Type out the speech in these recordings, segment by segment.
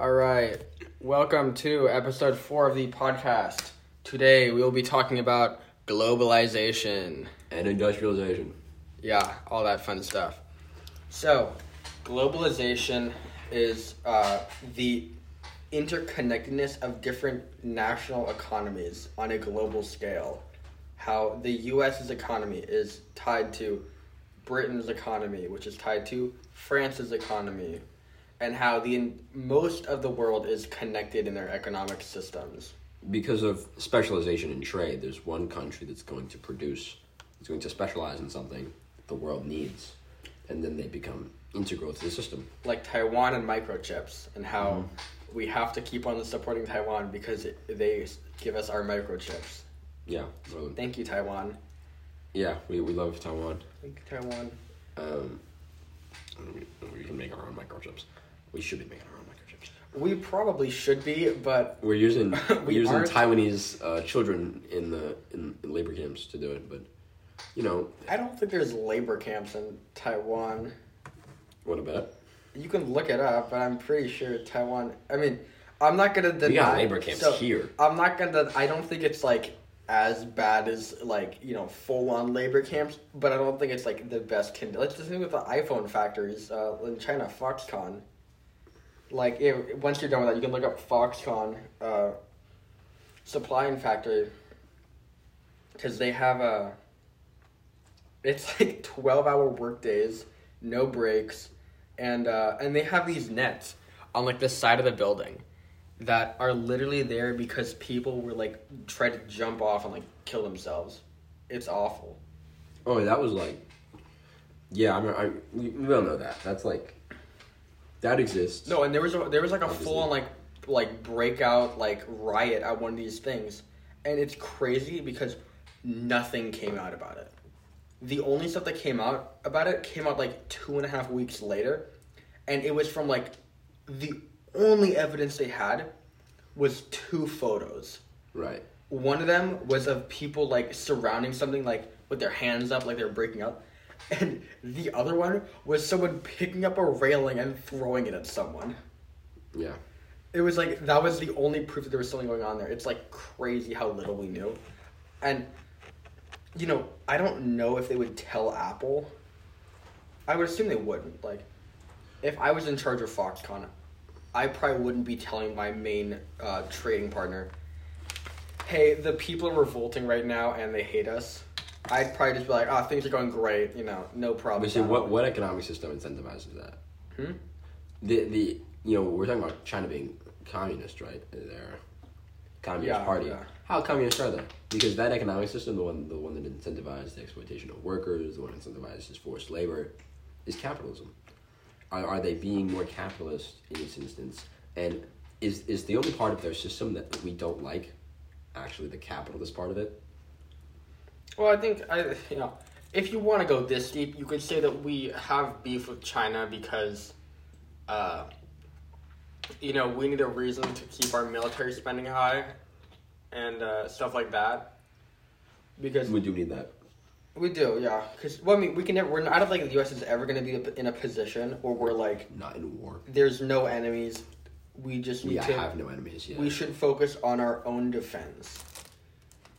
All right. Welcome to episode four of the podcast. Today we will be talking about globalization. And industrialization. Yeah, all that fun stuff. So, globalization is uh, the interconnectedness of different national economies on a global scale. How the US's economy is tied to Britain's economy, which is tied to France's economy, and how the most of the world is connected in their economic systems. Because of specialization in trade, there's one country that's going to produce, it's going to specialize in something the world needs, and then they become integral to the system. Like Taiwan and microchips, and how we have to keep on supporting Taiwan because it, they give us our microchips. Yeah. Well, Thank you, Taiwan. yeah, we, we love Taiwan. Thank you, Taiwan. Um, we can make our own microchips. We should be making our own microchips. We probably should be, but We're using We we're using aren't. Taiwanese uh, children in the in, in labor camps to do it, but you know I don't think there's labor camps in Taiwan. what about? You can look it up, but I'm pretty sure Taiwan. I mean, I'm not gonna deny. We got labor camps so, here. I'm not gonna. I don't think it's like as bad as like you know full on labor camps, but I don't think it's like the best. Kind let's just think with the iPhone factories uh, in China, Foxconn. Like once you're done with that, you can look up Foxconn uh, and factory because they have a. It's like twelve hour work days, no breaks, and uh, and they have these nets on like the side of the building that are literally there because people were like try to jump off and like kill themselves. It's awful. Oh, that was like, yeah. I mean, I we, we all know that. That's like, that exists. No, and there was a, there was like a Obviously. full on like like breakout like riot at one of these things, and it's crazy because nothing came out about it. The only stuff that came out about it came out like two and a half weeks later, and it was from like the only evidence they had was two photos. Right. One of them was of people like surrounding something like with their hands up like they were breaking up. And the other one was someone picking up a railing and throwing it at someone. Yeah. It was like that was the only proof that there was something going on there. It's like crazy how little we knew. And you know, I don't know if they would tell Apple. I would assume they wouldn't. Like if I was in charge of Foxconn, I probably wouldn't be telling my main uh, trading partner, "Hey, the people are revolting right now and they hate us." I'd probably just be like, oh, things are going great. You know, no problem." But see, what what economic system incentivizes that? Hmm? The the you know we're talking about China being communist, right? They're communist Yeah, party. yeah. How communist are they? Because that economic system, the one the one that incentivizes the exploitation of workers, the one that incentivizes forced labor, is capitalism. Are, are they being more capitalist in this instance? And is is the only part of their system that we don't like actually the capitalist part of it? Well, I think I you know if you want to go this deep, you could say that we have beef with China because, uh, you know, we need a reason to keep our military spending high, and uh, stuff like that. Because We do need that. we do, yeah. Because well, I mean, we can never. We're not, I don't think the U.S. is ever going to be in a position where we're like, Not in war. there's no enemies. We just need We to. have no enemies yet. we should focus on our own defense.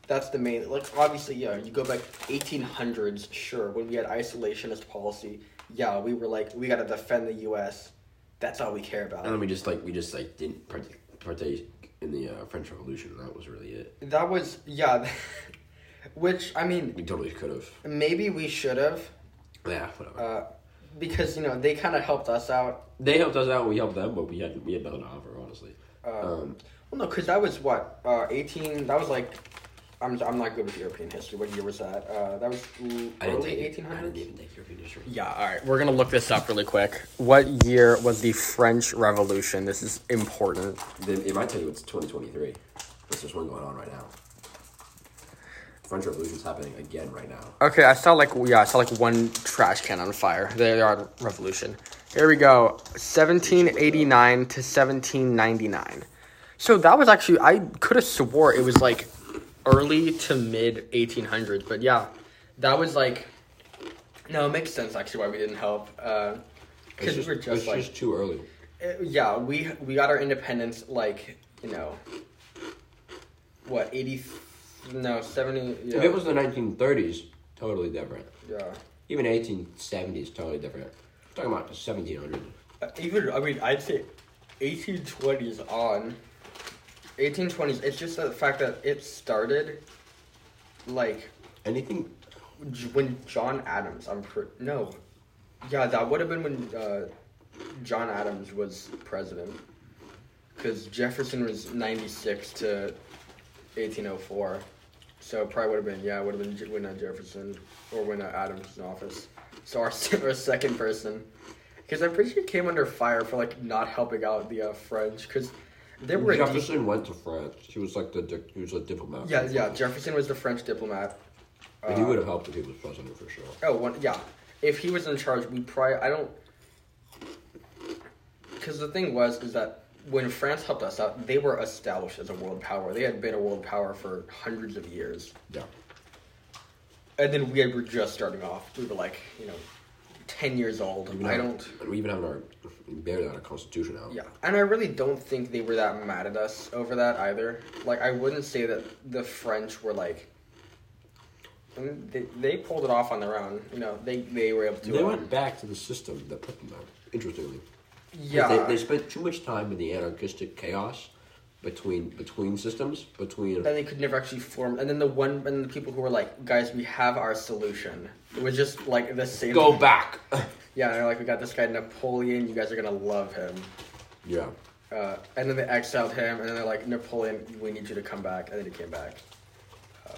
That's the main. Like obviously, yeah. You go back eighteen hundreds, sure. When we had isolationist policy, yeah, we were like, we got to defend the U.S. That's all we care about. And then we just like we just like didn't part- partake in the uh, French Revolution. That was really it. that was yeah. Which I mean, We totally could have. maybe we should have, Yeah, whatever. uh, because you know they kind of helped us out. they helped us out. We helped them, but we had we had nothing to offer, honestly. Uh, Um, well, no, because that was what uh, eighteen. That was like. I'm, I'm not good with European history. What year was that? Uh, that was l- I didn't early take eighteen I didn't even take European history. Yeah, all right. We're going to look this up really quick. What year was the French Revolution? This is important. Then it might tell you it's twenty twenty three. There's just one going on right now. French Revolution's happening again right now. Okay, I saw like yeah, I saw like one trash can on fire. There they are, Revolution. Here we go. 1789 to 1799. So that was actually I could have swore it was like early to mid 1800s, but yeah, that was like no, it makes sense actually why we didn't help. Uh, because we just, were just it's like just too early. Uh, yeah, we we got our independence like you know. What eighty? No, seventy. Yeah. If it was the 1930s, totally different. yeah. Even 1870s, totally different. We're talking about 1700. Uh, even I mean, I'd say eighteen twenties on. Eighteen twenties. It's just the fact that it started, like Anything when John Adams. I'm pre- no, yeah, that would have been when uh, John Adams was president, because Jefferson was ninety six to eighteen oh four, so it probably would have been yeah, it would have been when uh, Jefferson or when uh, Adams was in office. So our our second person, because I'm pretty sure he came under fire for like not helping out the uh, French, because were Jefferson went to France. He was like the he was a diplomat. yeah yeah Jefferson was the French diplomat. But he Uh, would have helped if he was president for sure. Oh, one, yeah. If he was in charge, we probably I don't. Because the thing was is that when France helped us out, they were established as a world power. They had been a world power for hundreds of years, Yeah. and then we were just starting off. We were like, you know, ten years old. Even I don't. And we even have our barely have our constitution out. Yeah, and I really don't think they were that mad at us over that either. Like, I wouldn't say that the French were like. They, they pulled it off on their own. You know, they they were able to. They um, went back to the system that put them there. Interestingly. Yeah. They, they spent too much time in the anarchistic chaos between between systems between. then they could never actually form. And then the one, and the people who were like, guys, we have our solution. It was just like the same. Go back. Yeah, and they're like, we got this guy Napoleon. You guys are gonna love him. yeah. Uh, and then they exiled him, and then they're like, Napoleon, we need you to come back. And then he came back. Uh,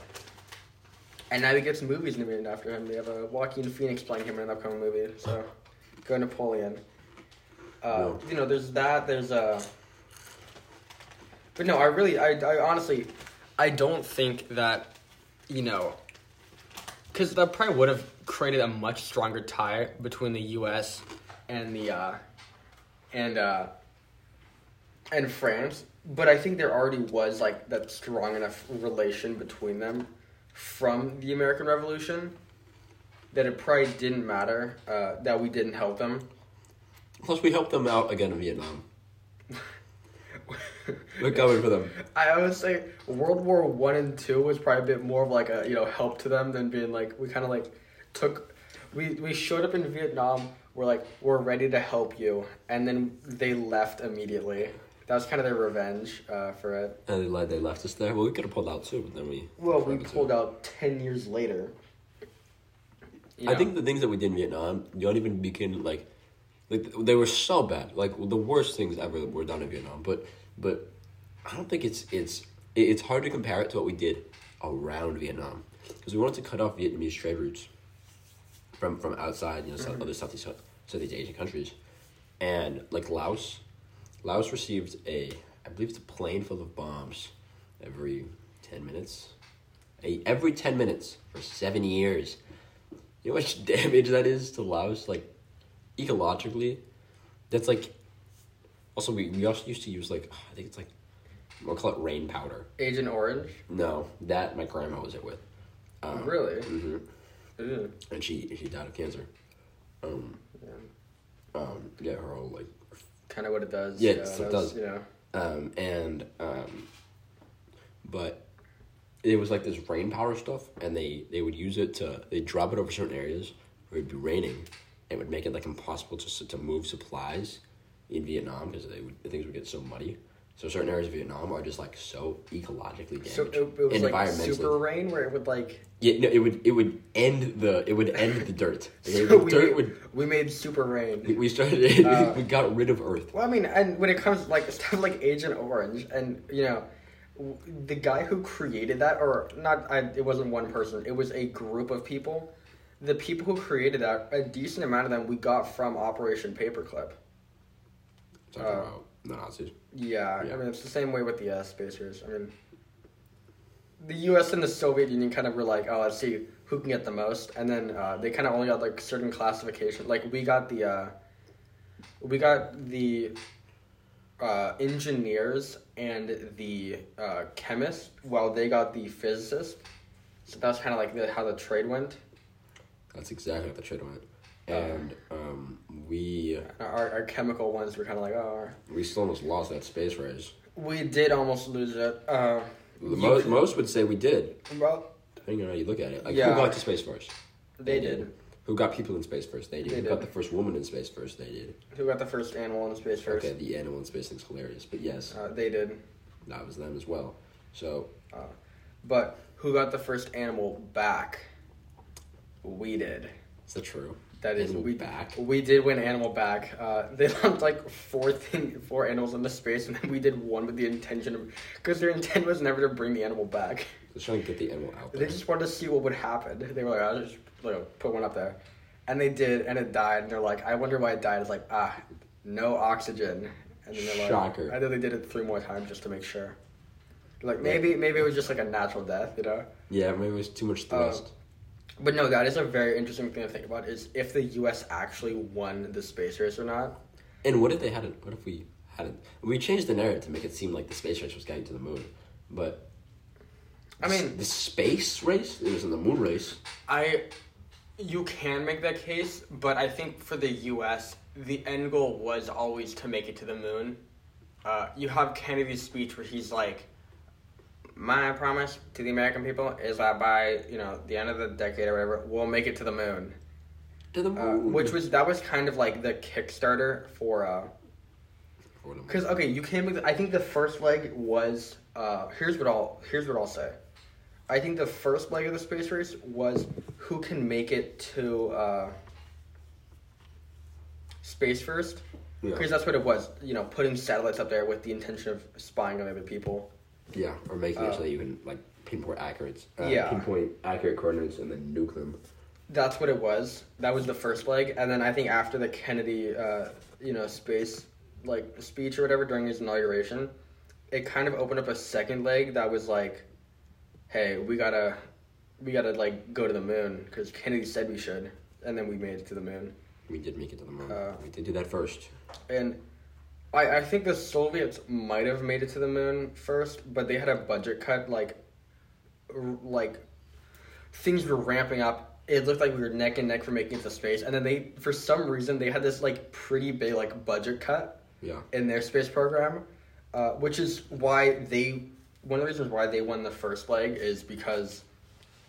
and now he gets movies named after him. They have a Joaquin Phoenix playing him in an upcoming movie. So, go Napoleon. Uh, Yeah. You know, there's that. There's Uh, but no, I really, I, I honestly, I don't think that, you know, because that probably would have created a much stronger tie between the U.S. and the uh, and uh, and France. But I think there already was like that strong enough relation between them from the American Revolution that it probably didn't matter uh, that we didn't help them. Plus, we helped them out again in Vietnam. We're coming for them. I would say World War One and Two was probably a bit more of like a you know help to them than being like we kind of like took we we showed up in Vietnam. We're like we're ready to help you, and then they left immediately. That was kind of their revenge uh, for it. And they, le- they left us there. Well, we could have pulled out too, but then we. Well, we pulled out ten years later. You I think the things that we did in Vietnam don't even begin like, like they were so bad. Like the worst things ever were done in Vietnam. But but I don't think it's it's it's hard to compare it to what we did around Vietnam because we wanted to cut off Vietnamese trade routes from from outside you know Mm-hmm. Other Southeast Southeast Asian countries, and like Laos, Laos received a I believe it's a plane full of bombs every ten minutes. A, every ten minutes for seven years. You know how much damage that is to Laos? Like, ecologically, that's like. Also, we, we also used to use like I think it's like we'll call it rain powder. Agent Orange. No, that my grandma was it with. Um, Really? hmm Ew. And she she died of cancer. Um, Yeah. um, yeah, her whole like Kind of what it does. Yeah, that it does. Know. um, and um, but it was like this rain power stuff, and they they would use it to they drop it over certain areas where it'd be raining, and would make it like impossible to to move supplies in Vietnam because they would things would get so muddy. So certain areas of Vietnam are just like so ecologically damaged. So it, it was like super rain where it would like. Yeah, no, it would it would end the it would end the dirt. So the we, dirt made, would we made super rain. we started Uh, we got rid of Earth. Well, I mean, and when it comes like stuff like Agent Orange, and you know, the guy who created that, or not, I, it wasn't one person. It was a group of people. The people who created that, a decent amount of them, we got from Operation Paperclip. Talking uh, about the Nazis. Yeah, Yeah. I mean, it's the same way with the uh, space race. I mean, the U.S. and the Soviet Union kind of were like, oh, let's see who can get the most, and then uh, they kind of only got like certain classification. Like we got the, uh, we got the uh, engineers and the uh, chemists, while they got the physicists. So that's kind of like the, how the trade went. That's exactly what the trade went. And um, we Our, our chemical ones were kind of like, oh, we still almost lost that space race. we did almost lose it. Uh, The most, could- most would say we did, well, depending on how you look at it. Like Yeah. who got to space first? they did. Who got people in space first? They did. They Who got the first woman in space first? They did. Who got the first animal in space first? Okay, the animal in space thing's hilarious, but yes, Uh, they did. that was them as well. So But who got the first animal back? We did. is that true? That is, we back? We did win animal back. Uh, they launched like four thing, four animals into space, and then we did one with the intention of, because their intent was never to bring the animal back. Just trying to get the animal out They just wanted to see what would happen. They were like, I'll just like, put one up there, and they did, and it died. And they're like, I wonder why it died. It's like, ah, no oxygen. And then they're like, Shocker. And then they did it three more times just to make sure. Like maybe maybe it was just like a natural death, you know. Yeah, maybe it was too much thrust. But no, that is a very interesting thing to think about. Is if the U.S. actually won the space race or not? and what if they hadn't? What if we hadn't? We changed the narrative to make it seem like the space race was getting to the moon, but I mean, the space race it was in the moon race. I, you can make that case, but I think for the U.S., the end goal was always to make it to the moon. Uh, you have Kennedy's speech where he's like, "My promise to the American people is that by you know the end of the decade or whatever, we'll make it to the moon." To the Uh, moon. which was that was kind of like the Kickstarter for. Uh, Because okay, you can make. The, I think the first leg was. Uh, here's what I'll. Here's what I'll say. I think the first leg of the space race was who can make it to uh, space first. Yeah. Because that's what it was. You know, putting satellites up there with the intention of spying on other people. Yeah, or making it so that you can like pinpoint accurate, uh, Yeah. pinpoint accurate coordinates and then nuke them. That's what it was. That was the first leg, and then I think after the Kennedy, uh, you know, space like speech or whatever during his inauguration, it kind of opened up a second leg that was like, "Hey, we gotta, we gotta like go to the moon because Kennedy said we should," and then we made it to the moon. We did make it to the moon. Uh, we did do that first. And I, I think the Soviets might have made it to the moon first, but they had a budget cut. Like, r- like things were ramping up. It looked like we were neck and neck for making it to space, and then they, for some reason, they had this like pretty big like budget cut Yeah. in their space program, uh, which is why they. One of the reasons why they won the first leg is because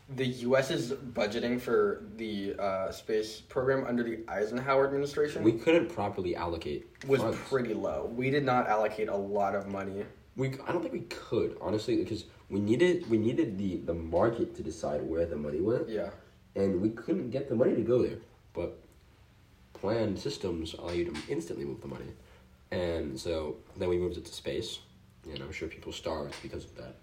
the U.S. is budgeting for the uh, space program under the Eisenhower administration We couldn't properly allocate. was funds. pretty low. We did not allocate a lot of money. We I don't think we could honestly because we needed we needed the the market to decide where the money went, Yeah. and we couldn't get the money to go there. But planned systems allow you to instantly move the money, and so then we moved it to space, and I'm sure people starved because of that.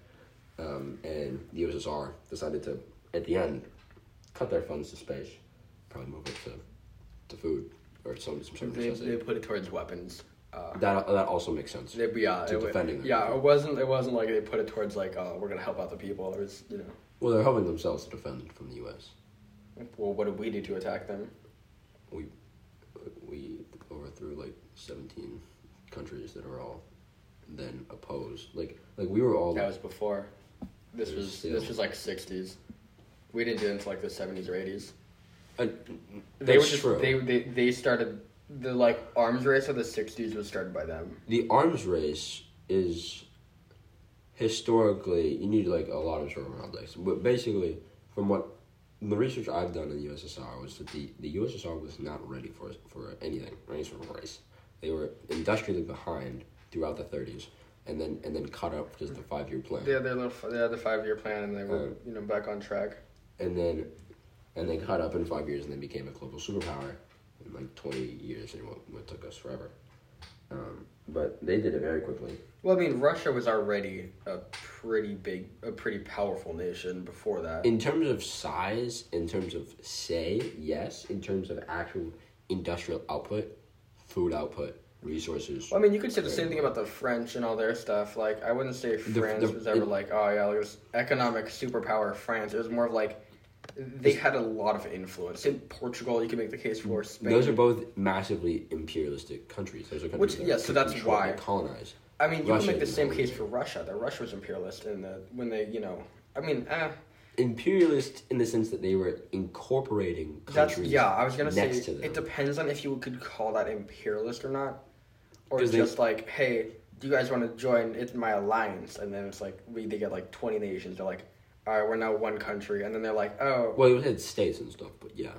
Um, and the USSR decided to at the end cut their funds to space, probably move it to to food or some some sort of They, necessity. they put it towards weapons. Uh, That that also makes sense. they, yeah, To it, defending them. yeah, it wasn't. It wasn't like they put it towards like, oh, we're gonna help out the people. It was, you know, Well, they're helping themselves to defend from the U.S. well, what did we do to attack them? We we overthrew like seventeen countries that are all then opposed. Like like we were all That was before. This was still- this was like sixties. We didn't do it until like the seventies or eighties. Uh, They were just true. they, they they started the like arms race of the sixties was started by them. the arms race is historically you need like a lot of historical context. But basically, from what the research I've done in the USSR was that the, the USSR was not ready for for anything, any sort of race. They were industrially behind throughout the thirties, and then and then caught up just the five year plan. They had their little they had the five year plan and they were Uh, you know back on track. and then and then caught up in five years and then became a global superpower in like 20 years and what, what took us forever um, but they did it very quickly Well, I mean, Russia was already a pretty big, a pretty powerful nation before that. in terms of size in terms of say yes in terms of actual industrial output food output resources well, I mean, you could say the same thing about the French and all their stuff. Like, I wouldn't say France the- was ever it- like, oh yeah, it was economic superpower France. It was more of like they had a lot of influence. In Portugal, you can make the case for Spain. those are both massively imperialistic countries those are countries Which- that yeah, so that's why. colonize I mean, you Russia can make the same case for Russia. That Russia was imperialist in the when they, you know, I mean, eh, imperialist in the sense that they were incorporating That's countries. yeah. I was gonna say next to them. it depends on if you could call that imperialist or not, or 'Cause they- just like, hey, do you guys want to join it my alliance? And then it's like we they get like twenty nations. They're like, all right, we're now one country, and then they're like, oh, Well, it had states and stuff, but yeah.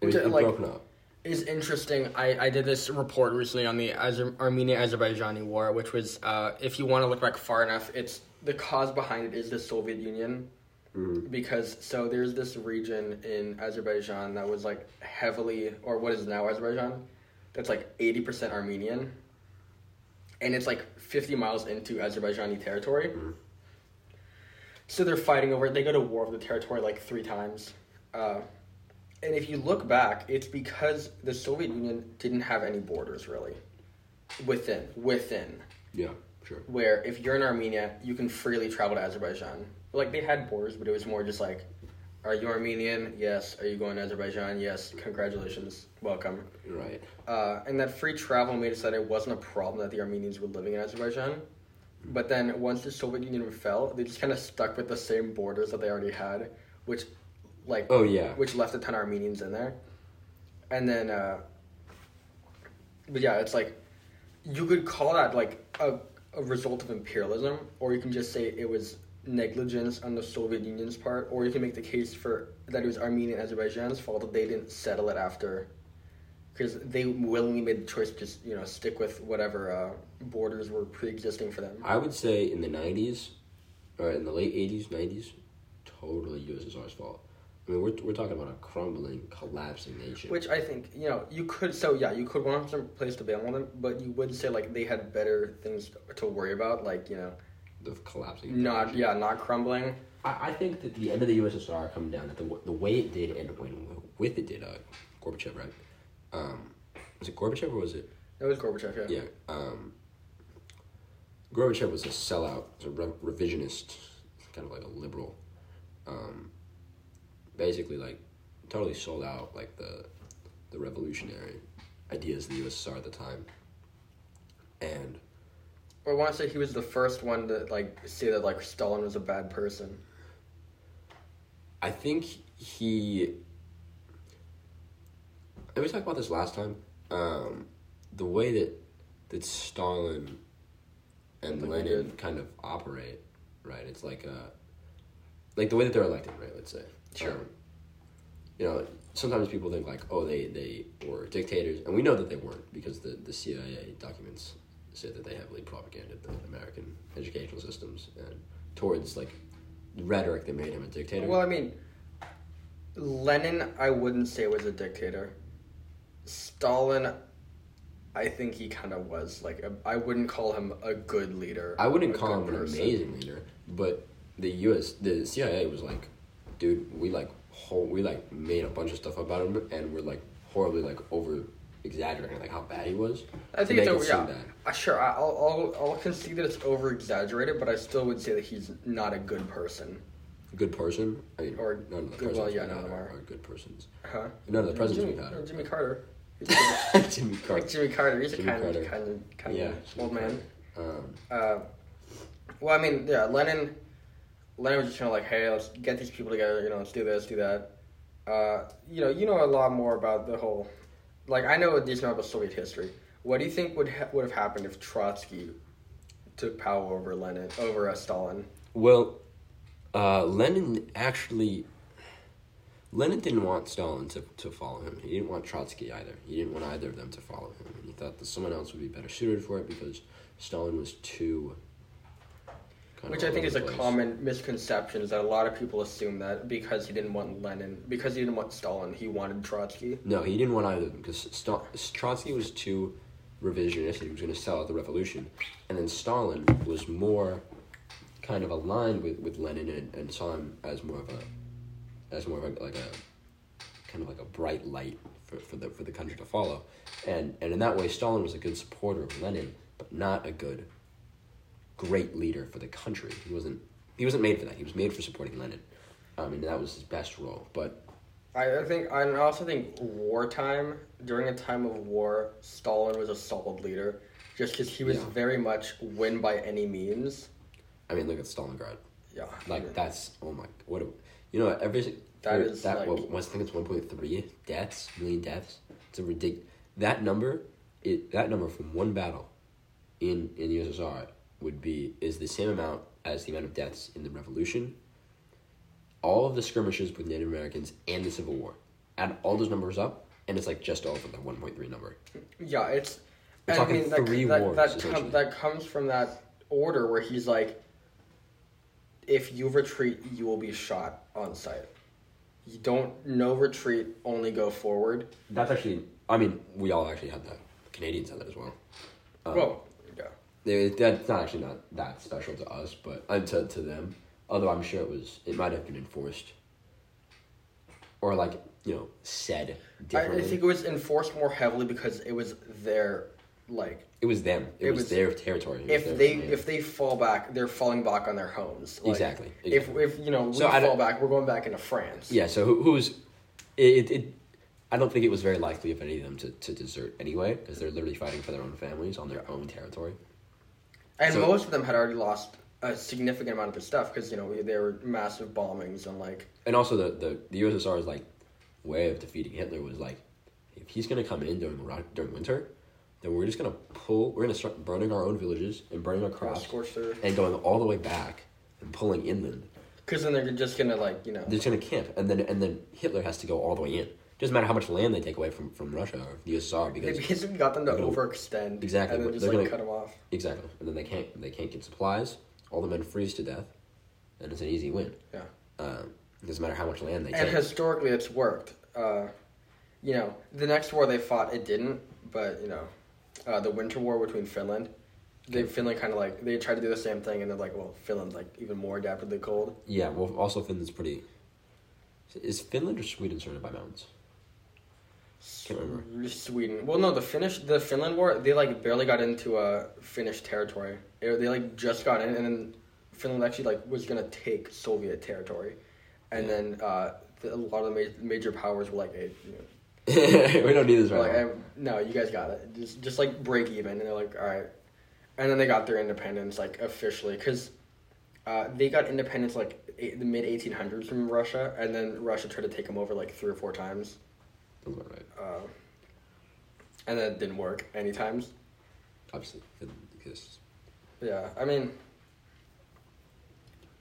It was it like- broken up. is interesting. I, I did this report recently on the Azer- Armenia Azerbaijani war, which was, uh, if you want to look back far enough, it's the cause behind it is the Soviet Union. Mhm. Because so there's this region in Azerbaijan that was like heavily, or what is now Azerbaijan, that's like 80% Armenian. And it's like 50 miles into Azerbaijani territory. Mhm. So they're fighting over it. They go to war with the territory like three times. Uh, and if you look back, it's because the Soviet Union didn't have any borders really. Within, within, Yeah, sure. where if you're in Armenia, you can freely travel to Azerbaijan. Like they had borders, but it was more just like, are you Armenian? Yes. Are you going to Azerbaijan? Yes. Congratulations, welcome. Right. Uh, and that free travel made it so that it wasn't a problem that the Armenians were living in Azerbaijan. But then once the Soviet Union fell, they just kind of stuck with the same borders that they already had, which, like, Oh yeah. which left a ton of Armenians in there. And then, uh, but yeah, it's like you could call that like a, a result of imperialism, or you can just say it was negligence on the Soviet Union's part, or you can make the case for that it was Armenia and Azerbaijan's fault that they didn't settle it after. Because they willingly made the choice to just you know stick with whatever uh, borders were pre-existing for them. I would say in the '90s, or in the late '80s, '90s, totally USSR's fault. I mean, we're we're talking about a crumbling, collapsing nation. Which I think you know you could so yeah you could want some place to bail on them, but you would say like they had better things to worry about, like you know the collapsing. not yeah not crumbling. I, I think that the end of the USSR coming down, that the the way it did, and when with it did, uh, Gorbachev, right? Um, was it Gorbachev or was it? It was Gorbachev, yeah. Yeah. Um, Gorbachev was a sellout, was a re- revisionist, kind of like a liberal. Um, basically, like totally sold out like the the revolutionary ideas of the USSR at the time. And I want to say he was the first one to like say that like Stalin was a bad person. I think he. And we talked about this last time. Um, the way that that Stalin and Lenin kind of operate, right? It's like uh, like the way that they're elected, right? Let's say. Sure. Um, you know, sometimes people think like, oh, they they were dictators, and we know that they weren't because the the CIA documents say that they heavily propaganded the American educational systems and towards like rhetoric that made him a dictator. Well, I mean, Lenin, I wouldn't say was a dictator. Stalin, I think he kind of was like a, I wouldn't call him a good leader. I wouldn't call him an amazing leader, but the U.S. the CIA was like, dude, we like whole, we like made a bunch of stuff about him, and we're like horribly like over exaggerating like how bad he was. I think it's over. Yeah. Uh, sure. I- I'll, I'll I'll concede that it's over exaggerated, but I still would say that he's not a good person. Good person. I mean, Or none of the good- well, yeah, none of them are, are. good persons. Huh? None of the presidents Jimmy, we've had. are Jimmy. Carter. Jimmy Like Carter. Jimmy Carter. He's a Jimmy kind Carter. of kind of kind Yeah, of Jimmy old man. Um, Uh, well, I mean, yeah, Lenin. Lenin was just kind of like, hey, let's get these people together. You know, let's do this, do that. Uh, you know, you know a lot more about the whole. Like, I know a decent amount about Soviet history. What do you think would ha- would have happened if Trotsky took power over Lenin over uh, Stalin? Well, uh, Lenin actually. Lenin didn't want Stalin to, to follow him. He didn't want Trotsky either. He didn't want either of them to follow him. And he thought that someone else would be better suited for it because Stalin was too. Kind Which I think is a place. common misconception is that a lot of people assume that because he didn't want Lenin, because he didn't want Stalin, he wanted Trotsky. No, he didn't want either of them because Sta- Trotsky was too revisionist. He was going to sell out the revolution, and then Stalin was more kind of aligned with, with Lenin and, and saw him as more of a as more of a, like a kind of like a bright light for, for the for the country to follow, and and in that way Stalin was a good supporter of Lenin, but not a good great leader for the country. He wasn't he wasn't made for that. He was made for supporting Lenin, um, and that was his best role. But I think I also think wartime during a time of war, Stalin was a solid leader, just because he was Yeah. very much win by any means. I mean, look at Stalingrad. Yeah. Like that's oh my what a- you know every That is, that like- what, what's I think it's one point three deaths million deaths. It's a ridiculous that number it that number from one battle in in the USSR would be is the same amount as the amount of deaths in the Revolution, all of the skirmishes with Native Americans and the Civil War. Add all those numbers up, and it's like just over the one point three number. Yeah, it's. We're I mean, that, three that, wars, That, com- that comes from that order where he's like, if you retreat, you will be shot on sight. You don't no retreat, only go forward. That's actually I mean we all actually had that. Canadians had that as well. Um, well, They, that's not actually not that special to us, but uh, to to them. Although I'm sure it was, it might have been enforced, or like you know said I, differently. I think it was enforced more heavily because it was their like it was them. It, it was, was- their territory. It if their they land. if they fall back, they're falling back on their homes. Like, Exactly, If exactly. if you know we So fall back, we're going back into France. yeah. So who, who's it, it, it? I don't think it was very likely of any of them to, to desert anyway, because they're literally fighting for their own families on their own territory. And So- most of them had already lost a significant amount of their stuff because you know there were massive bombings and like And also the the the USSR's like way of defeating Hitler was like, if he's gonna come in during during winter, then we're just gonna pull. We're gonna start burning our own villages and burning our crops and going all the way back and pulling inland. Because then they're just gonna like you know They're just gonna camp, and then and then Hitler has to go all the way in. Doesn't matter how much land they take away from, from Russia or the USSR they because basically got them to gonna- overextend Exactly, and then just they're like gonna- cut them off. exactly, and then they can't they can't get supplies. All the men freeze to death, and it's an easy win. Yeah. Um, it doesn't matter how much land they And take. historically, it's worked. Uh, you know, the next war they fought, it didn't. But you know, uh, the Winter War between Finland, they Finland kind of like they tried to do the same thing, and they're like, well, Finland's like even more adapted to the cold. Yeah, well, also Finland's pretty. Is Finland or Sweden surrounded by mountains? Sweden. Well, no, the Finnish, the Finland war, they like barely got into uh, Finnish territory. They, they like just got in, and then Finland actually like was gonna take Soviet territory, and Yeah. then uh, the, a lot of the ma- major powers were like, hey, you know, we don't need this right like, now. I, no, you guys got it. Just just like break even, and they're like, all right, and then they got their independence like officially because. Uh, they got independence like eight, the mid 1800s from Russia, and then Russia tried to take them over like three or four times. Sounds about right. Uh, and then it didn't work any times. Obviously. Yeah, I mean,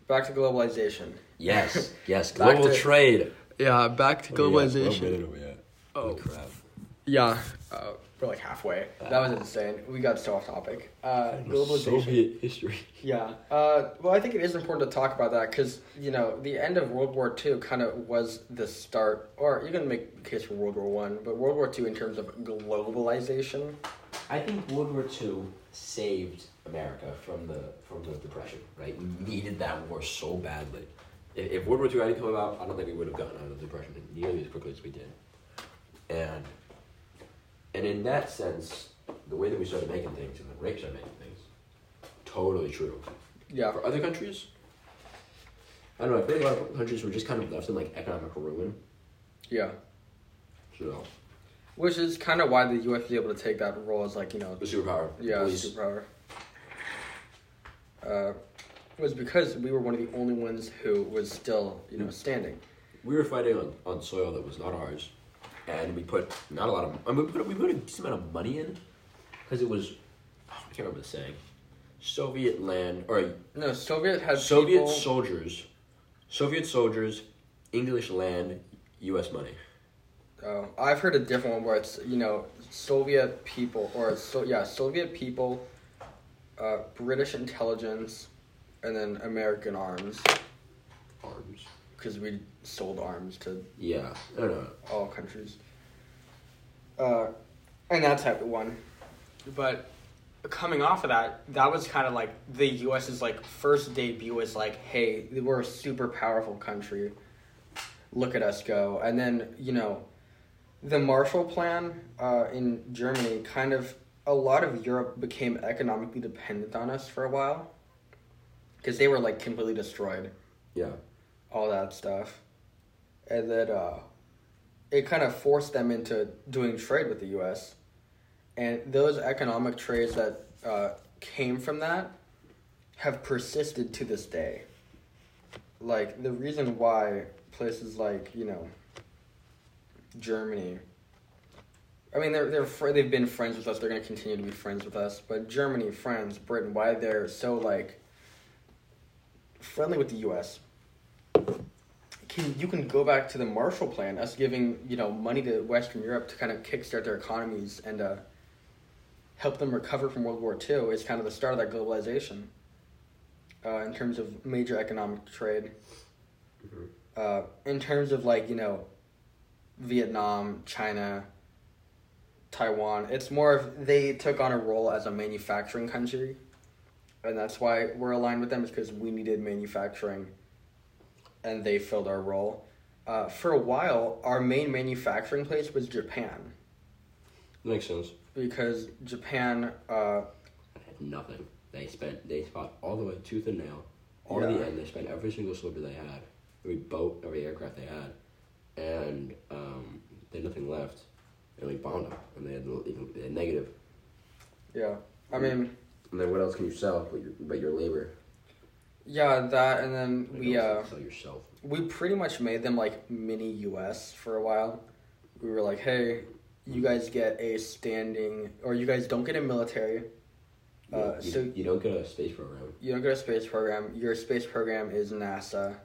back to globalization. Yes, yes. Back Global to- trade. Yeah, back to yes, well written over yet. Oh. Crap. Yeah, uh, we're like halfway. That was insane. We got so off topic. Uh, globalization. Soviet history. Yeah. Uh, well, I think it is important to talk about that because you know the end of World War II kind of was the start, or you can make the case for World War One, but World War II in terms of globalization. I think World War II saved America from the from the depression. Right, we needed that war so badly. If, if World War II hadn't come about, I don't think we would have gotten out of the depression nearly as quickly as we did. And and in that sense, the way that we started making things and the rate started making things, totally true. Yeah. For other countries, I don't know. I feel like a lot of countries were just kind of left in like economic ruin. Yeah. So Which is kind of why the U.S. was able to take that role as like you know the superpower. Yeah, police. superpower. Uh, was because we were one of the only ones who was still, you know, standing. We were fighting on, on soil that was not ours, and we put not a lot of. I mean, we put we put a decent amount of money in, because it was. oh, I can't remember the saying. Soviet land or No, Soviet had Soviet people. soldiers, Soviet soldiers, English land, U.S. money. Oh, I've heard a different one where it's you know Soviet people or so yeah Soviet people, uh, British intelligence, and then American arms Arms. Because we sold arms to Yeah, I know. all countries. Uh, and that type of one. But coming off of that, that was kind of like the U.S.'s like first debut was like, hey, we're a super powerful country. Look at us go. And then you know, the Marshall Plan uh, in Germany kind of a lot of Europe became economically dependent on us for a while because they were like completely destroyed Yeah, all that stuff. And then uh, it kind of forced them into doing trade with the U.S. And those economic trades that uh, came from that have persisted to this day. like the reason why places like you know Germany. I mean, they're they're they've been friends with us. They're gonna continue to be friends with us. But Germany, France, Britain, why they're so like friendly with the U.S. Can you can go back to the Marshall Plan, us giving you know money to Western Europe to kind of kickstart their economies and uh, help them recover from World War II is kind of the start of that globalization. Uh, in terms of major economic trade, Mhm. uh, in terms of like you know, Vietnam, China, Taiwan, it's more of they took on a role as a manufacturing country, and that's why we're aligned with them is because we needed manufacturing, and they filled our role. Uh, for a while, our main manufacturing place was Japan Makes sense. because Japan. Uh, had nothing. They spent they fought all the way tooth and nail, all Yeah. the end. They spent every single sliver they had, every boat, every aircraft they had, and um, they had nothing left. And we bombed them, and they had, they had negative. yeah, I mean, And then what else can you sell but your, but your labor? Yeah, that, and then Like, we uh, sell yourself. we pretty much made them like mini US for a while. We were like, hey, you guys get a standing, or you guys don't get a military. You, Uh, don't- you, so you don't get a space program. you don't get a space program. Your space program is NASA.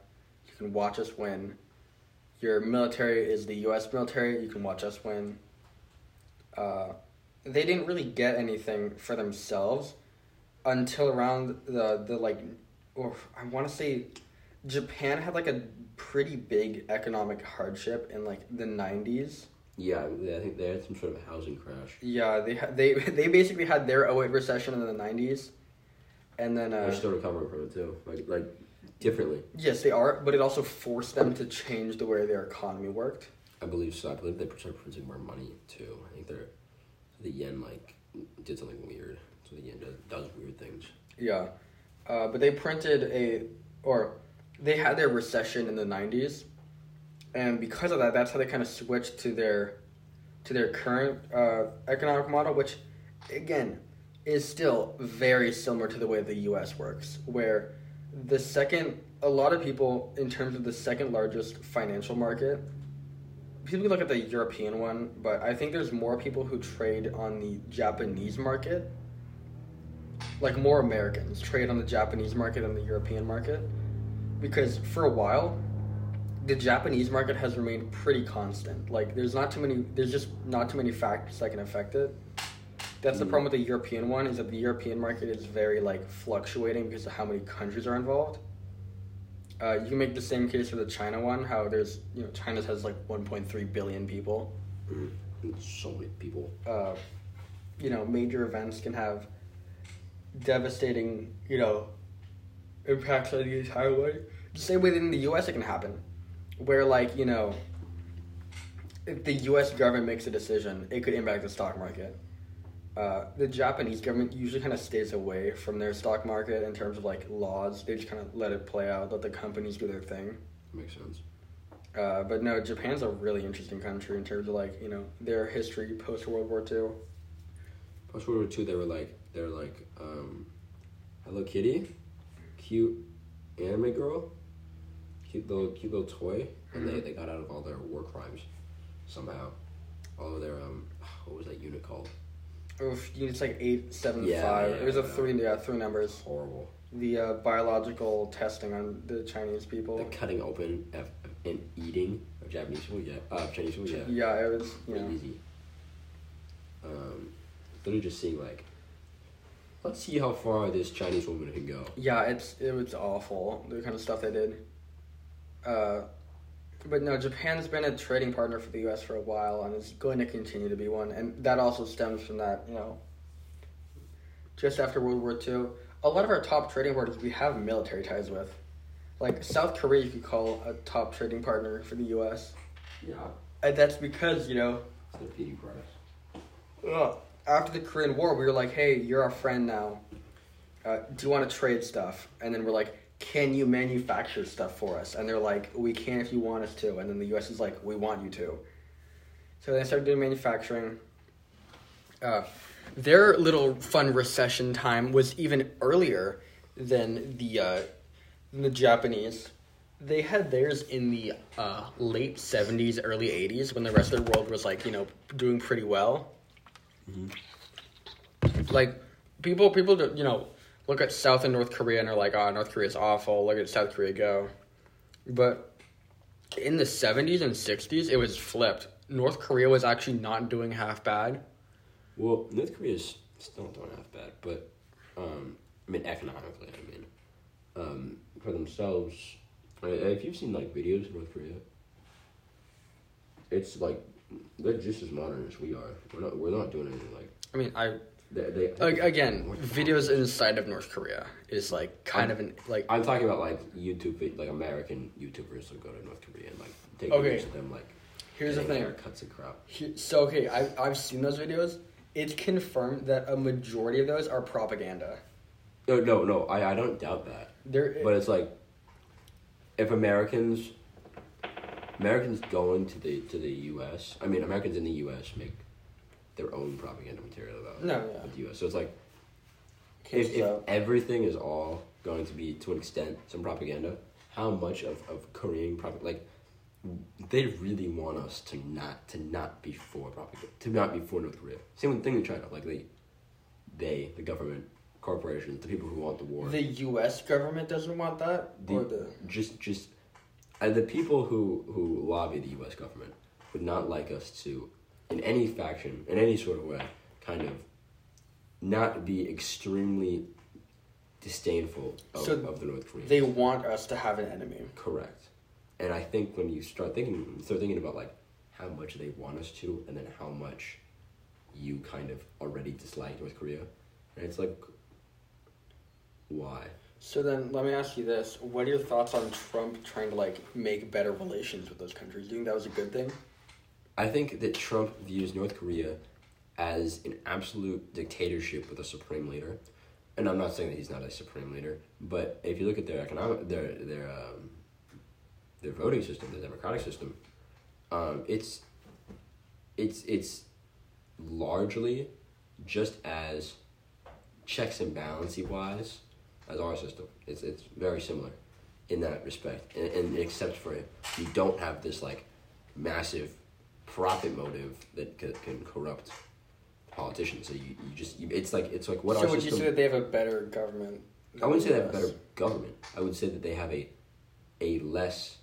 You can watch us win. Your military is the U.S. military. You can watch us win. Uh, they didn't really get anything for themselves until around the the like, or I want to say, Japan had like a pretty big economic hardship in like the '90s. Yeah, I think they had some sort of a housing crash. Yeah, they had they they basically had their 08 recession in the '90s, and then uh, They're still recovering from it too, like like differently. Yes, they are, but it also forced them to change the way their economy worked. I believe so. I believe they started printing more money too. I think they're the yen like did something weird. So the yen does, does weird things. Yeah, uh, but they printed a, or they had their recession in the '90s, and because of that, that's how they kind of switched to their, to their current uh, economic model, which, again, is still very similar to the way the U.S. works, where the second, a lot of people, in terms of the second largest financial market, people look at the European one, but I think there's more people who trade on the Japanese market. Like more Americans trade on the Japanese market than the European market. Because for a while, the Japanese market has remained pretty constant. Like there's not too many there's just not too many factors that can affect it. That's the Mm. problem with the European one is that the European market is very like fluctuating because of how many countries are involved. Uh, you can make the same case for the China one. How there's you know China has like 1.3 billion people. And so many people. Uh, you know, major events can have devastating you know impacts on the entire way. The same way that in the U.S. it can happen, where like you know, if the U.S. government makes a decision, it could impact the stock market. Uh, the Japanese government usually kind of stays away from their stock market in terms of like laws. They just kind of let it play out, let the companies do their thing. Makes sense. Uh, but no, Japan's a really interesting country in terms of like you know their history post World War II. Post World War Two, they were like they were like um, Hello Kitty, cute anime girl, cute little cute little toy, and they, they got out of all their war crimes somehow. All of their um, what was that unit called? Oof, it's like eight seven Yeah, five. yeah, it was a yeah. three yeah three numbers. Horrible. The uh, biological testing on the Chinese people. The cutting open of, and eating of Japanese food, yeah, uh, Chinese food, yeah, Yeah, it was you know crazy. Um, literally just seeing like, let's see how far this Chinese woman can go. yeah it's it was awful the kind of stuff they did. Uh, but no, Japan's been a trading partner for the U.S. for a while and is going to continue to be one, and that also stems from that you know. Just after World War II, a lot of our top trading partners we have military ties with, like South Korea, you could call a top trading partner for the U.S. Yeah, And that's because you know it's the feeding products. Ugh. After the Korean War, we were like, "Hey, you're our friend now. Uh, do you want to trade stuff?" And then we're like, "Can you manufacture stuff for us?" And they're like, "We can if you want us to." And then the U.S. is like, "We want you to." So they started doing manufacturing. Uh, their little fun recession time was even earlier than the uh, than the Japanese. They had theirs in the uh, late seventies, early eighties, when the rest of the world was like you know doing pretty well. Like people, people, do- you know, look at South and North Korea and are like, "Oh, North Korea's awful. Look at South Korea go." But in the seventies and sixties, it was flipped. North Korea was actually not doing half bad. Well, North Korea's still doing half bad, but um, I mean economically, I mean, um, for themselves. If you've seen like videos of North Korea, it's like they're just as modern as we are. We're not. We're not doing anything like I mean, I they. they like again, videos inside of North Korea is like kind of an like I'm talking about like YouTube, like American YouTubers who go to North Korea and like take Okay. videos of them like here's the thing. haircuts and crap. He- So okay, I I've seen those videos. It's confirmed that a majority of those are propaganda. No, no, no. I, I don't doubt that. They're But it's like if Americans Americans going to the to the US I mean Americans in the US make their own propaganda material about No, yeah. the US. So it's like Kids if, if everything is all going to be to an extent some propaganda, how much of, of Korean prop like they really want us to not to not be for propaganda to not be for North Korea. Same thing in China. Like they they, the government, corporations, the people who want the war. the U.S. government doesn't want that, the, or the just just uh, the people who who lobby the U.S. government would not like us to, in any faction, in any sort of way, kind of not be extremely disdainful of, So of the North Koreans. they want us to have an enemy. Correct. And I think when you start thinking, start thinking about like how much they want us to, and then how much you kind of already dislike North Korea, and it's like, why? So then, let me ask you this: What are your thoughts on Trump trying to like make better relations with those countries? Do you think that was a good thing? I think that Trump views North Korea as an absolute dictatorship with a supreme leader, and I'm not saying that he's not a supreme leader, but if you look at their economic, their their um, their voting system, their democratic system, um, it's it's it's largely just as checks and balances wise as our system. It's it's very similar in that respect, and, and except for it, you don't have this like massive profit motive that can, can corrupt politicians. So you, you just you, it's like it's like what so our would you say that they have a better government? I wouldn't say they have a better government. I would say that they have a a less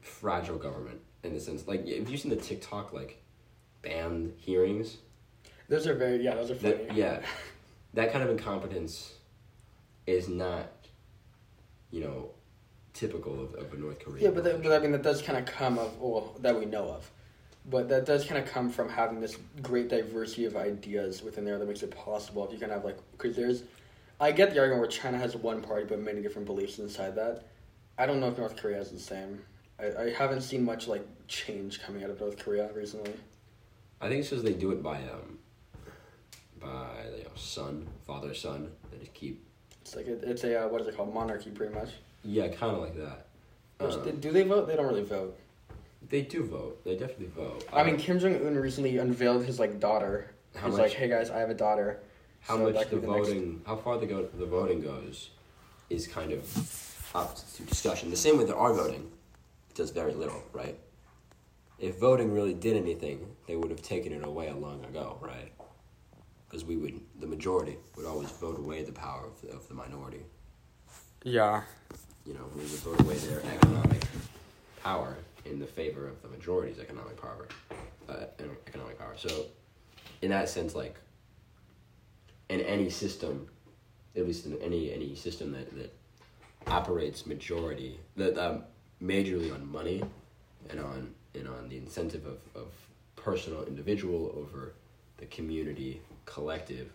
fragile government in the sense like if you've seen the TikTok like banned hearings, Those are very yeah. Those are funny. that yeah, that kind of incompetence is not, you know, typical of, of a North Korean. Yeah, but, that, but I mean that does kind of come of well that we know of, but that does kind of come from having this great diversity of ideas within there that makes it possible. If you can have like because there's, I get the argument where China has one party but many different beliefs inside that. I don't know if North Korea has the same. I, I haven't seen much like change coming out of North Korea recently. I think it's because they do it by um, by you know, son, father, son. They just keep It's like it, it's a uh, what is it called monarchy pretty much. yeah, kind of like that. Um, do they vote? They don't really vote. they do vote. They definitely vote. I mean, Kim Jong Un recently unveiled his like daughter. How He's much- like, "Hey guys, I have a daughter." how So much the the next- voting, how far the go the voting goes, is kind of up to discussion. The same way that our voting does very little, right? If voting really did anything, they would have taken it away a long ago, right? Because we would, the majority would always vote away the power of the, of the minority. Yeah. You know, we would vote away their economic power in the favor of the majority's economic power, uh, economic power. So, in that sense, like in any system, at least in any any system that that operates majority that um, majorly on money and on and on the incentive of, of personal individual over the community collective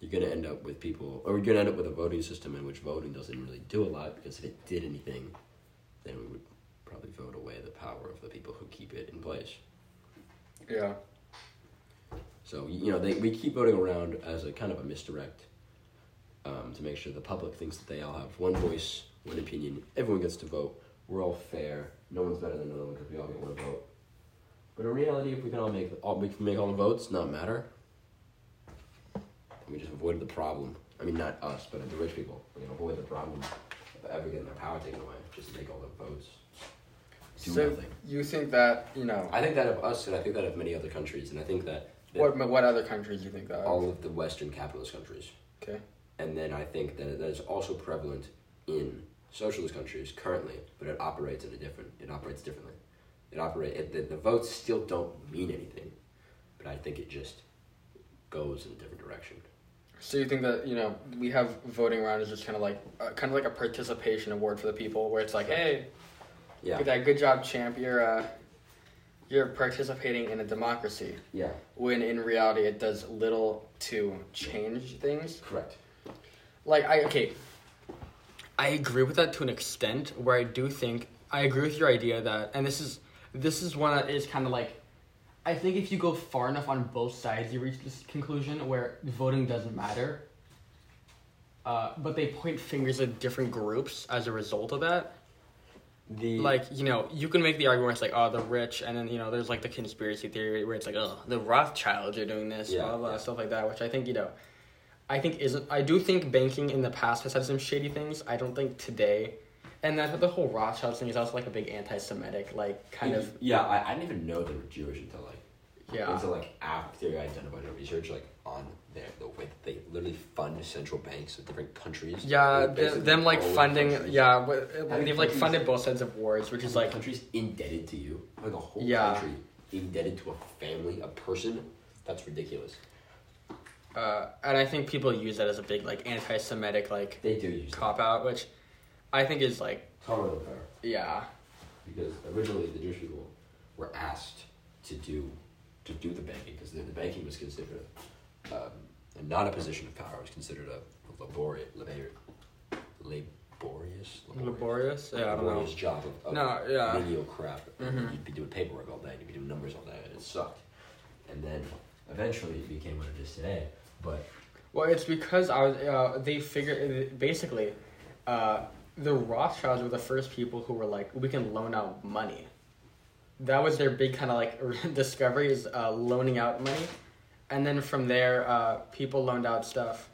you're going to end up with people or you're going to end up with a voting system in which voting doesn't really do a lot because if it did anything then we would probably vote away the power of the people who keep it in place Yeah. so you know, they, we keep voting around as a kind of a misdirect um, to make sure the public thinks that they all have one voice, one opinion. Everyone gets to vote. We're all fair. No one's better than another one because we all get one vote. But in reality, if we can all make all we can make all the votes not matter, we just avoided the problem. I mean, not us, but the rich people. We avoid the problem of ever getting their power taken away, just to make all the votes. Do so nothing. you think that you know I think that of us, and I think that of many other countries, and I think that, that what what other countries do you think that? of? all of the Western capitalist countries. Okay. And then I think that that is also prevalent in socialist countries currently, but it operates in a different. It operates differently. It operate. It, the, the votes still don't mean anything, but I think it just goes in a different direction. So you think that you know we have voting around is just kind of like uh, kind of like a participation award for the people, where it's like, hey, Yeah. look at that, good job, champ. You're uh, you're participating in a democracy. Yeah. When in reality, it does little to change things. Correct. Like I okay. I agree with that to an extent. Where I do think I agree with your idea that, and this is this is one that is kind of like. I think if you go far enough on both sides, you reach this conclusion where voting doesn't matter. Uh, but they point fingers at different groups as a result of that. The Like you know, you can make the argument where it's like, oh, the rich, and then you know, there's like the conspiracy theory where it's like, oh, the Rothschilds are doing this, Yeah, blah blah, yeah. stuff like that. Which I think you know, I think isn't. I do think banking in the past has had some shady things. I don't think today, and that the whole Rothschild thing is also like a big anti-Semitic, like kind of Yeah, I, I didn't even know they were Jewish until like yeah. until like after I done a bunch of research like on their the way that they literally fund central banks of different countries. Yeah, Like, them, like the funding. countries. Yeah, they've like funded both sides of wars, which is like countries indebted to you, like a whole Yeah. country indebted to a family, a person. That's ridiculous. uh, and I think people use that as a big like anti-Semitic like They do use cop out, which I think is like totally fair yeah. because originally the Jewish people were asked to do to do the banking because the, the banking was considered um, not a position of power. It was considered a laborious, laborious, laborious, Laborious? Yeah, I don't know. laborious job of, of No, yeah. menial crap. Mhm. You'd be doing paperwork all day. You'd be doing numbers all day, and it sucked. And then eventually it became what it is today. But Well, it's because I was. Uh, they figured basically, uh, the Rothschilds were the first people who were like, we can loan out money. That was their big kind of like discovery is uh, loaning out money, and then from there, uh, people loaned out stuff,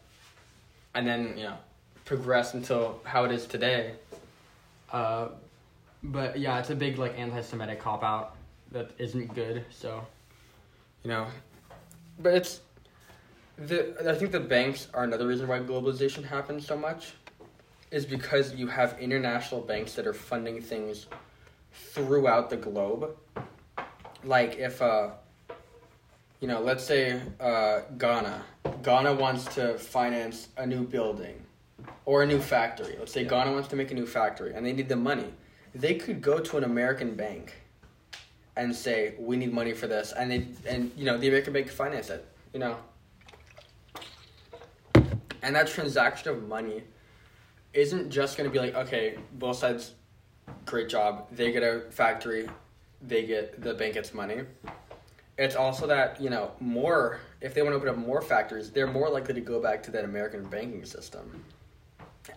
and then you know, progressed until how it is today. Uh, but yeah, it's a big like anti-Semitic cop out that isn't good. So, you know, but it's the I think the banks are another reason why globalization happens so much, is because you have international banks that are funding things throughout the globe. Like if uh, you know, let's say uh, Ghana, Ghana wants to finance a new building, or a new factory. Let's say Yeah. Ghana wants to make a new factory, and they need the money. They could go to an American bank, and say we need money for this, and they and you know the American bank could finance it. You know, and that transaction of money isn't just going to be like, okay, both sides, great job. They get a factory, they get the bank gets money. It's also that you know more if they want to open up more factories, they're more likely to go back to that American banking system,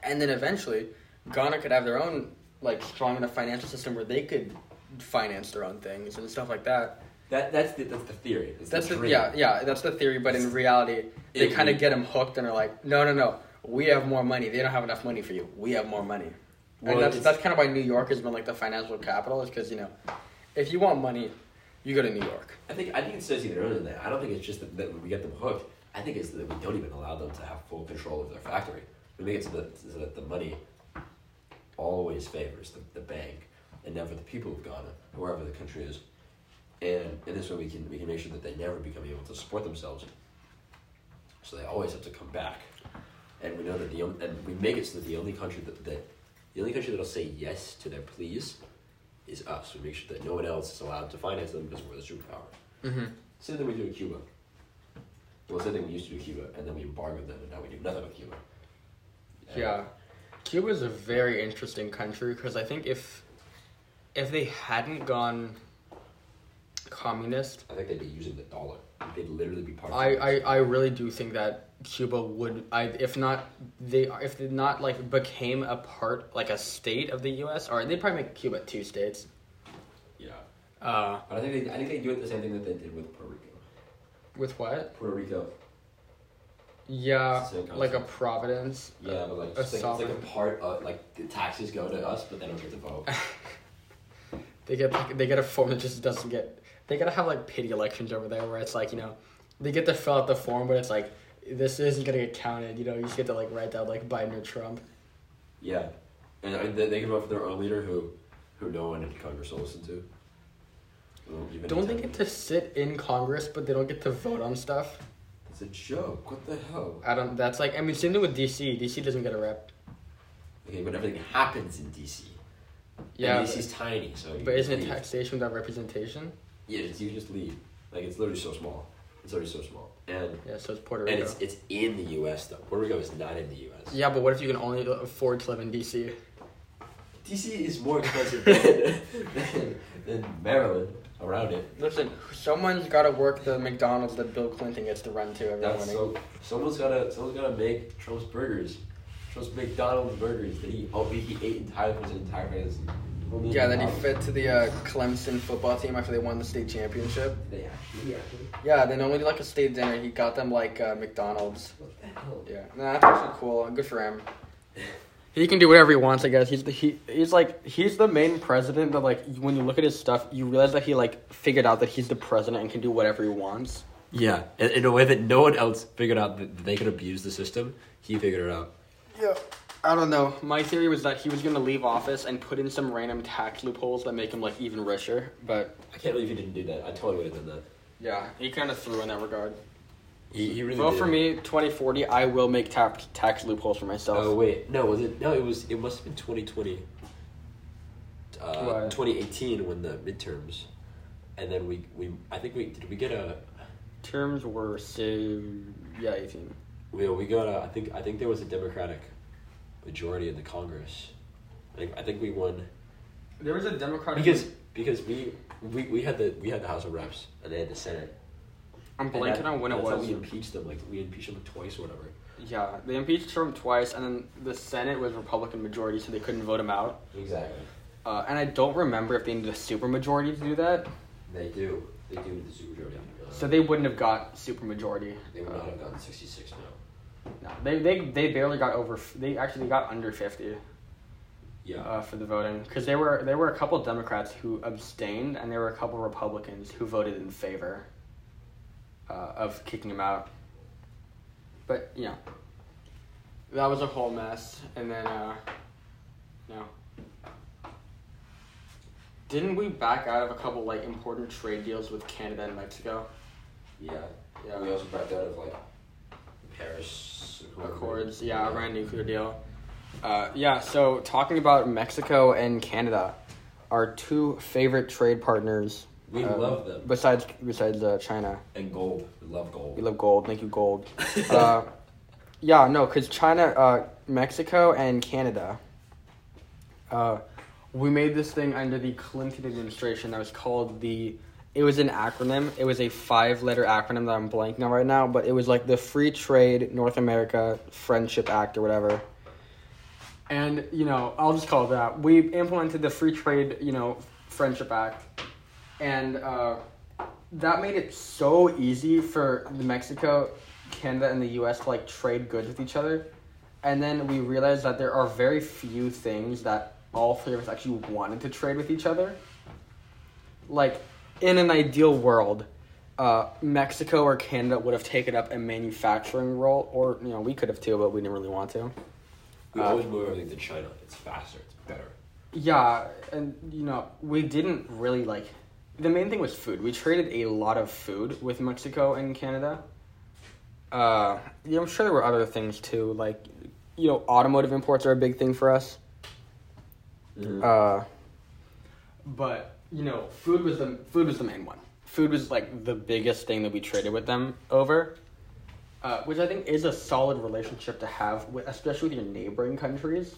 and then eventually, Ghana could have their own like strong enough financial system where they could finance their own things and stuff like that. that that's the that's the theory. It's That's the, dream. yeah yeah that's the theory, but in reality, they kind of get them hooked and are like, no no no, we have more money. They don't have enough money for you. We have more money. Well, and that's that's kind of why New York has been like the financial capital, is because you know, if you want money, you go to New York. I think I think it says either than that. I don't think it's just that, that we get them hooked. I think it's that we don't even allow them to have full control of their factory. We make it so that, so that the money always favors the, the bank and never the people of Ghana, wherever the country is. And in this way, we can we can make sure that they never become able to support themselves. So they always have to come back. And we know that the and we make it so that the only country that, that the only country that'll say yes to their pleas is us. We make sure that no one else is allowed to finance them because we're the superpower. Mm-hmm. Same thing we do in Cuba. Well, same thing we used to do in Cuba, and then we embargoed them, and now we do nothing with Cuba. And Yeah, Cuba is a very interesting country because I think if if they hadn't gone communist, I think they'd be using the dollar. They'd literally be part of I, I, I really do think that Cuba would I if not they are if they not like became a part like a state of the U.S. or they'd probably make Cuba two states. Yeah. Uh, But I think they, I think they do it the same thing that they did with Puerto Rico. with what? Puerto Rico. Yeah, like a. Providence. Yeah, but like, a it's like a part of like the taxes go to us, but they don't get to vote. They get like, they get a form that just doesn't get. They gotta have like pity elections over there where it's like you know, they get to fill out the form, but it's like this isn't gonna get counted. You know, you just get to like write down like Biden or Trump. yeah, and I they, they can vote for their own leader who, who no one in Congress will listen to. Even Don't they get to sit in Congress, but they don't get to vote on stuff? It's a joke. What the hell? I don't. That's like I mean, same thing with DC. DC doesn't get a rep. Okay, but everything happens in DC. Yeah, and DC's tiny, so. you But isn't it leave. taxation without representation? Yeah, you just leave. Like it's literally so small. It's already so small, and Yeah, so it's Puerto Rico. and it's it's in the U.S. though. Puerto Rico is not in the U.S. Yeah, but what if you can only afford to live in DC? DC is more expensive than, than, Maryland around it. Listen, someone's got to work the McDonald's that Bill Clinton gets to run to every That's morning. so. Someone's gotta. Someone's gotta make Trump's burgers. Trump's McDonald's burgers that he oh he ate entirely for his entire presidency. Yeah, that he fit to the uh, Clemson football team after they won the state championship. They actually actually. Yeah, they normally do like a state dinner. He got them like uh, McDonald's. What the hell? Yeah, no, that's actually cool. Good for him. He can do whatever he wants, I guess. He's the he. He's like he's the main president. That like when you look at his stuff, you realize that he like figured out that he's the president and can do whatever he wants. Yeah, in, in a way that no one else figured out that they could abuse the system. He figured it out. Yeah. I don't know. My theory was that he was gonna leave office and put in some random tax loopholes that make him like even richer. But I can't believe he didn't do that. I totally would have done that. yeah, he kind of threw in that regard. He, he really Vote did. for me, 2040. I will make tax tax loopholes for myself. Oh wait, no, was it? No, it was. It must have been twenty twenty. Uh, What? twenty eighteen when the midterms, and then we we I think we did we get a Terms were so yeah, 18. we we got a I think I think there was a Democratic majority in the Congress. I think I think we won There was a Democratic because because we we, we had the we had the House of Reps and they had the Senate. I'm blanking that- on when it that's how was. we impeached them. Like we impeached them twice or whatever. Yeah, they impeached Trump twice, and then the Senate was Republican majority, so they couldn't vote him out. Exactly. Uh, and I don't remember if they needed a supermajority to do that, They do. They do need the supermajority. Uh, so they wouldn't have got supermajority. they would Uh, not have gotten sixty six now. No, they, they they barely got over. They actually got under 50 Yeah. uh, for the voting because there were there were a couple Democrats who abstained, and there were a couple Republicans who voted in favor uh, of kicking him out. But you know, that was a whole mess, and then uh, no. Didn't we back out of a couple like important trade deals with Canada and Mexico? yeah. Yeah. We also backed out of like Paris Accords, yeah, Iran nuclear deal. Uh, yeah, so talking about Mexico and Canada, our two favorite trade partners. We uh, love them. Besides, besides uh, China, And gold. We love gold. we love gold. Thank you, gold. uh, yeah, no, because China, uh, Mexico, and Canada. Uh, we made this thing under the Clinton administration that was called the. It was an acronym. It was a five-letter acronym that I'm blanking on right now, but it was like the Free Trade North America Friendship Act or whatever. And you know, I'll just call it that. We implemented the Free Trade, you know, Friendship Act, and uh, that made it so easy for Mexico, Canada, and the U.S. to like trade goods with each other. And then we realized that there are very few things that all three of us actually wanted to trade with each other. Like, in an ideal world, uh, Mexico or Canada would have taken up a manufacturing role, or you know, we could have too, but we didn't really want to. We Uh, always move everything to China. It's faster. It's better. Yeah, and you know, we didn't really like. The main thing was food. We traded a lot of food with Mexico and Canada. Uh, yeah, I'm sure there were other things too. Like, you know, automotive imports are a big thing for us. Uh, but you know, food was the food was the main one. Food was like the biggest thing that we traded with them over, uh, which I think is a solid relationship to have, with, especially with your neighboring countries.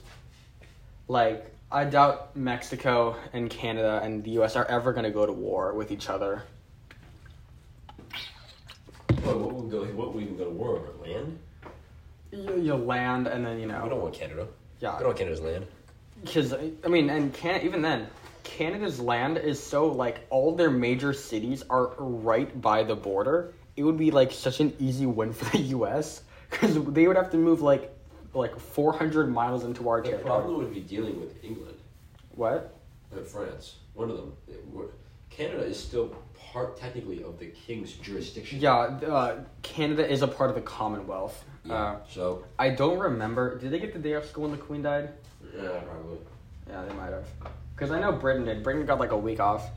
Like, I doubt Mexico and Canada and the U.S. are ever gonna go to war with each other. Well, what would go? What would we go to war over? Land? You, you land and then you know. We don't want Canada. yeah. We don't want Canada's land. Because I mean, and can even then, Canada's land is so like all their major cities are right by the border. It would be like such an easy win for the U.S. because they would have to move like like 400 miles into our The territory. problem would be dealing with England What? and France. One of them. Canada is still part technically of the king's jurisdiction. Yeah, uh, Canada is a part of the Commonwealth. Yeah. Uh, so I don't remember. Did they get the day off school when the Queen died? yeah, probably. Yeah, they might have. Because I know Britain did. Britain got like a week off.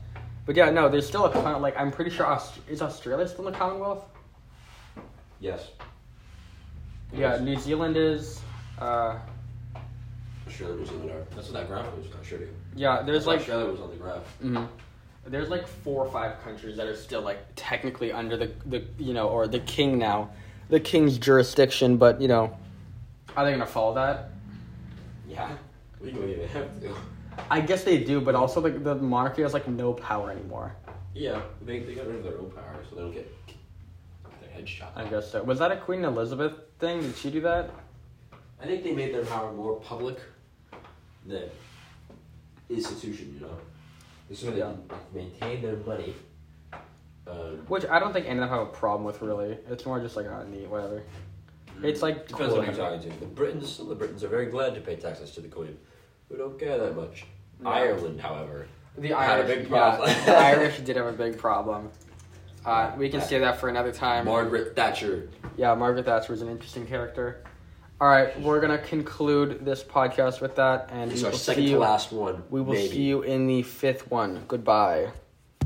But yeah, no, there's still a ton. Like I'm pretty sure Aust- is Australia still in the Commonwealth? Yes. Yeah. New Zealand is. Uh, Australia, New Zealand are. That's what that graph was. I'll show you. yeah, there's like Australia was on the graph. mhm. there's like four or five countries that are still like technically under the the you know or the king now, the king's jurisdiction. But you know, are they gonna follow that? Yeah. We don't even have to. I guess they do, but also like the monarchy has like no power anymore. Yeah, they, they got rid of their own power, so they don't get their head shot. I guess so. Was that a Queen Elizabeth thing? Did she do that? I think they made their power more public than institution, you know? This is where they Yeah. maintain their money. Um, Which I don't think any of them have a problem with really. It's more just like oh, neat, whatever. It's like depends cool on who you're talking to. The Britons, the Britons are very glad to pay taxes to the Queen. We don't care that much. Yeah. Ireland, however, The Had a Irish, big problem. Yeah, the Irish did have a big problem. Uh, we can save that for another time. Margaret Thatcher. Yeah, Margaret Thatcher was an interesting character. All right, we're gonna conclude this podcast with that, and It's we our will second see to last one. We will maybe. see you in the fifth one. Goodbye.